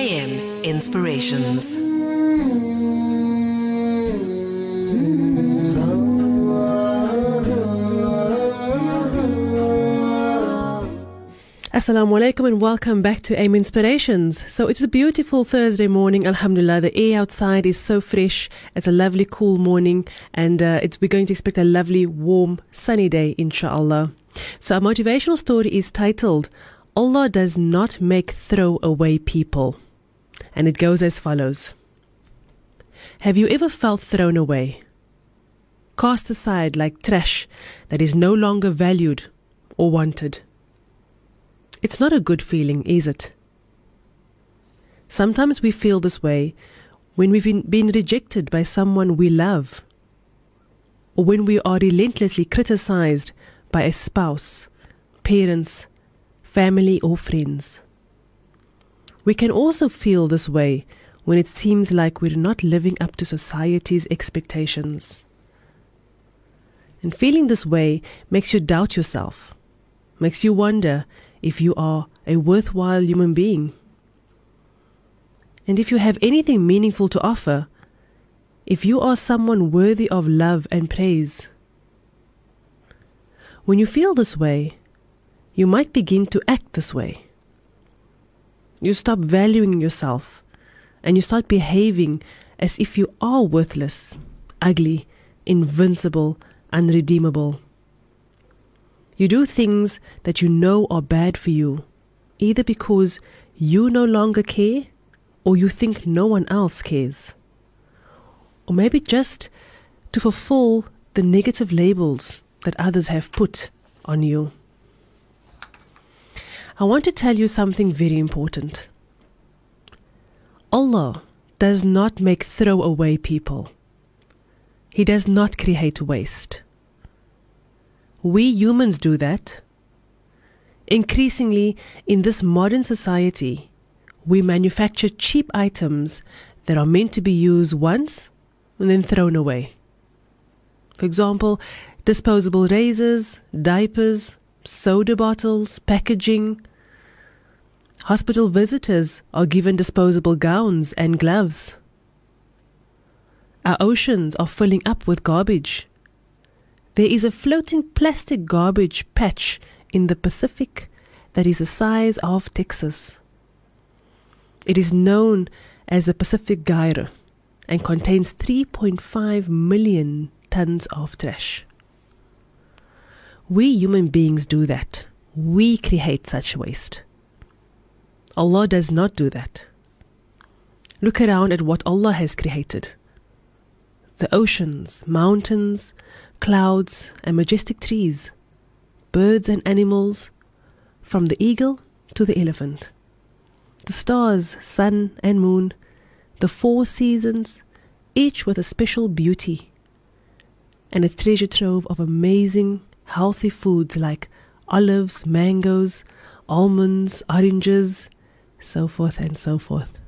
AM Inspirations. Assalamu alaikum and welcome back to AM Inspirations. So it's a beautiful Thursday morning, alhamdulillah. The air outside is so fresh. It's a lovely cool morning and uh, we're going to expect a lovely warm sunny day inshallah. So our motivational story is titled Allah does not make throwaway people. And it goes as follows. Have you ever felt thrown away? Cast aside like trash that is no longer valued or wanted. It's not a good feeling, is it? Sometimes we feel this way when we've been, been rejected by someone we love, or when we are relentlessly criticized by a spouse, parents, family, or friends. We can also feel this way when it seems like we're not living up to society's expectations. And feeling this way makes you doubt yourself, makes you wonder if you are a worthwhile human being. And if you have anything meaningful to offer, if you are someone worthy of love and praise. When you feel this way, you might begin to act this way. You stop valuing yourself and you start behaving as if you are worthless, ugly, invincible, unredeemable. You do things that you know are bad for you, either because you no longer care or you think no one else cares. Or maybe just to fulfill the negative labels that others have put on you. I want to tell you something very important. Allah does not make throwaway people. He does not create waste. We humans do that. Increasingly, in this modern society, we manufacture cheap items that are meant to be used once and then thrown away. For example, disposable razors, diapers, soda bottles, packaging. Hospital visitors are given disposable gowns and gloves. Our oceans are filling up with garbage. There is a floating plastic garbage patch in the Pacific that is the size of Texas. It is known as the Pacific Gyre and contains 3.5 million tons of trash. We human beings do that. We create such waste. Allah does not do that. Look around at what Allah has created the oceans, mountains, clouds, and majestic trees, birds and animals, from the eagle to the elephant, the stars, sun, and moon, the four seasons, each with a special beauty, and a treasure trove of amazing, healthy foods like olives, mangoes, almonds, oranges, so forth and so forth.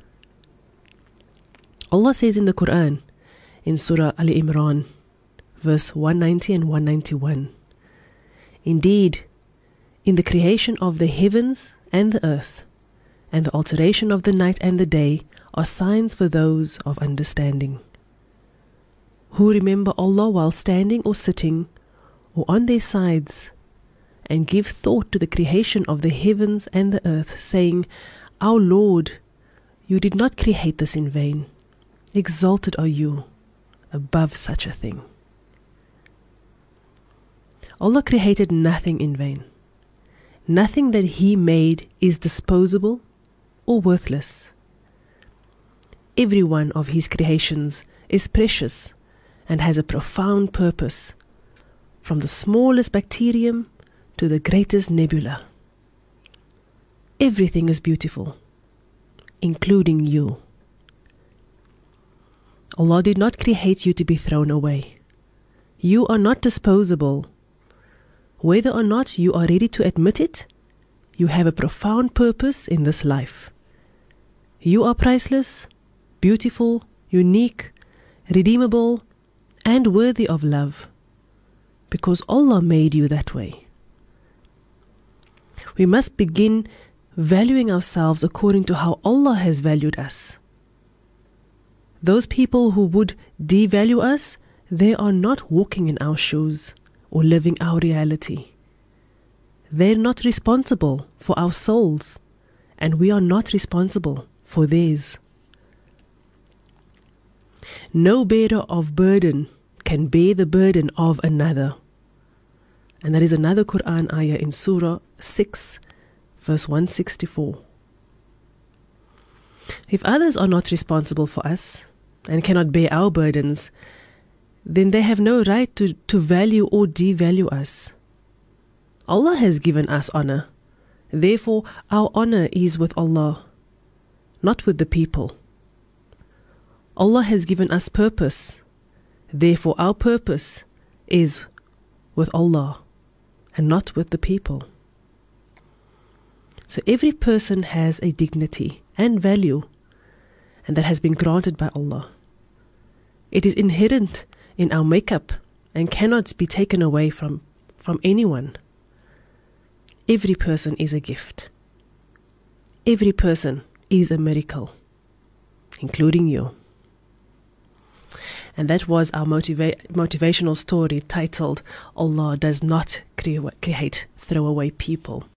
Allah says in the Quran, in Surah Al Imran, verse 190 and 191. Indeed, in the creation of the heavens and the earth, and the alteration of the night and the day, are signs for those of understanding, who remember Allah while standing or sitting, or on their sides, and give thought to the creation of the heavens and the earth, saying, Our Lord, you did not create this in vain. Exalted are you above such a thing. Allah created nothing in vain. Nothing that He made is disposable or worthless. Every one of His creations is precious and has a profound purpose, from the smallest bacterium to the greatest nebula. Everything is beautiful, including you. Allah did not create you to be thrown away. You are not disposable. Whether or not you are ready to admit it, you have a profound purpose in this life. You are priceless, beautiful, unique, redeemable, and worthy of love because Allah made you that way. We must begin valuing ourselves according to how Allah has valued us. Those people who would devalue us, they are not walking in our shoes or living our reality. They're not responsible for our souls, and we are not responsible for theirs. No bearer of burden can bear the burden of another. And that is another Quran ayah in Surah 6, verse 164. If others are not responsible for us and cannot bear our burdens, then they have no right to, to value or devalue us. Allah has given us honor. Therefore, our honor is with Allah, not with the people. Allah has given us purpose. Therefore, our purpose is with Allah and not with the people. So, every person has a dignity and value, and that has been granted by Allah. It is inherent in our makeup and cannot be taken away from, from anyone. Every person is a gift. Every person is a miracle, including you. And that was our motiva- motivational story titled Allah Does Not Create Throwaway People.